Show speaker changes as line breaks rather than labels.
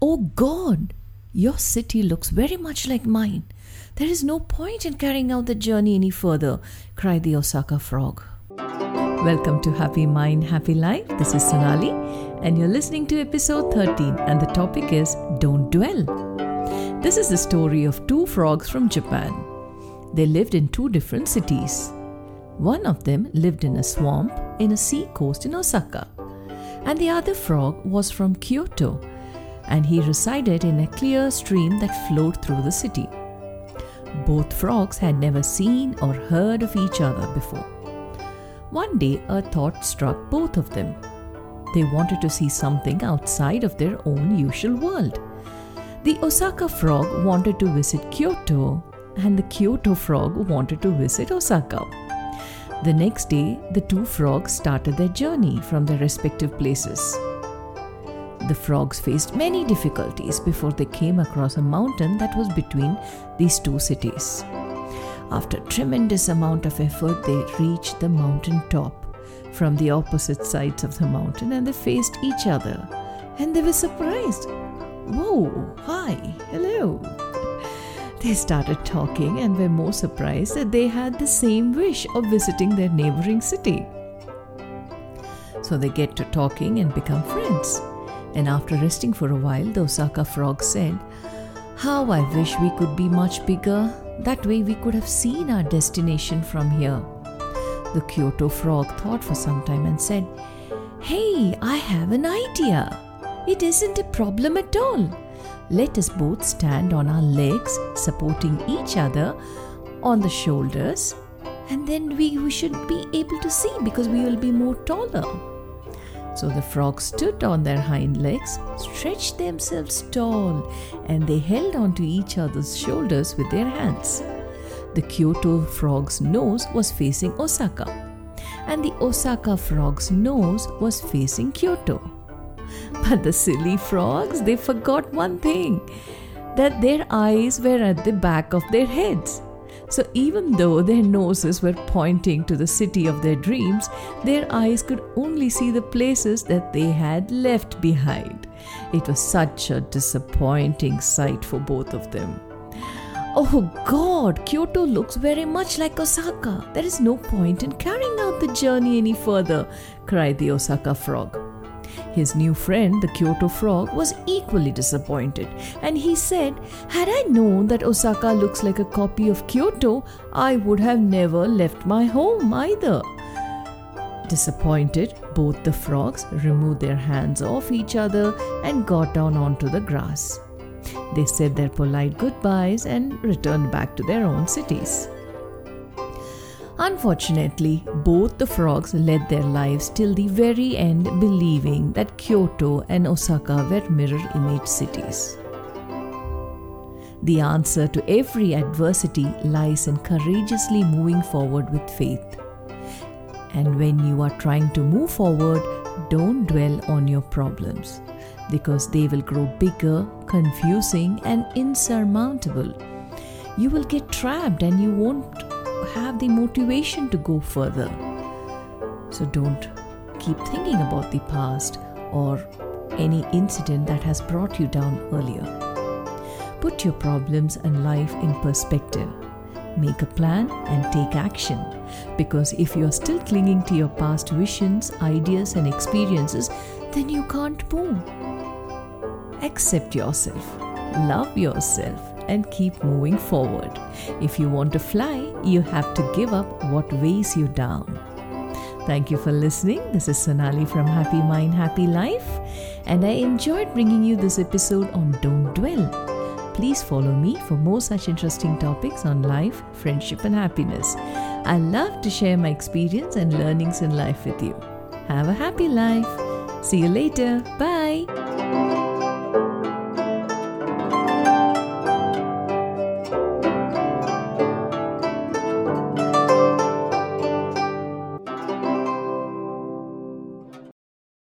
Oh God, your city looks very much like mine. There is no point in carrying out the journey any further, cried the Osaka frog. Welcome to Happy Mind, Happy Life. This is Sonali, and you're listening to episode 13, and the topic is Don't Dwell. This is the story of two frogs from Japan. They lived in two different cities. One of them lived in a swamp in a sea coast in Osaka, and the other frog was from Kyoto, and he resided in a clear stream that flowed through the city. Both frogs had never seen or heard of each other before. One day, a thought struck both of them. They wanted to see something outside of their own usual world. The Osaka frog wanted to visit Kyoto, and the Kyoto frog wanted to visit Osaka. The next day, the two frogs started their journey from their respective places. The frogs faced many difficulties before they came across a mountain that was between these two cities. After tremendous amount of effort, they reached the mountain top from the opposite sides of the mountain and they faced each other. And they were surprised. Whoa, hi, hello. They started talking and were more surprised that they had the same wish of visiting their neighboring city. So they get to talking and become friends. And after resting for a while, the Osaka frog said, How I wish we could be much bigger. That way we could have seen our destination from here. The Kyoto frog thought for some time and said, Hey, I have an idea. It isn't a problem at all. Let us both stand on our legs, supporting each other on the shoulders, and then we, we should be able to see because we will be more taller. So the frogs stood on their hind legs, stretched themselves tall, and they held onto each other's shoulders with their hands. The Kyoto frog's nose was facing Osaka, and the Osaka frog's nose was facing Kyoto. But the silly frogs, they forgot one thing that their eyes were at the back of their heads. So even though their noses were pointing to the city of their dreams, their eyes could only see the places that they had left behind. It was such a disappointing sight for both of them. Oh God, Kyoto looks very much like Osaka. There is no point in carrying out the journey any further, cried the Osaka frog. His new friend, the Kyoto frog, was equally disappointed, and he said, Had I known that Osaka looks like a copy of Kyoto, I would have never left my home either. Disappointed, both the frogs removed their hands off each other and got down onto the grass. They said their polite goodbyes and returned back to their own cities. Unfortunately, both the frogs led their lives till the very end believing that Kyoto and Osaka were mirror image cities. The answer to every adversity lies in courageously moving forward with faith. And when you are trying to move forward, don't dwell on your problems because they will grow bigger, confusing, and insurmountable. You will get trapped and you won't have the motivation to go further. So don't keep thinking about the past or any incident that has brought you down earlier. Put your problems and life in perspective. Make a plan and take action. Because if you are still clinging to your past visions, ideas, and experiences, then you can't move. Accept yourself, love yourself, and keep moving forward. If you want to fly, you have to give up what weighs you down. Thank you for listening. This is Sonali from Happy Mind, Happy Life, and I enjoyed bringing you this episode on Don't Dwell. Please follow me for more such interesting topics on life, friendship, and happiness. I love to share my experience and learnings in life with you. Have a happy life. See you later. Bye.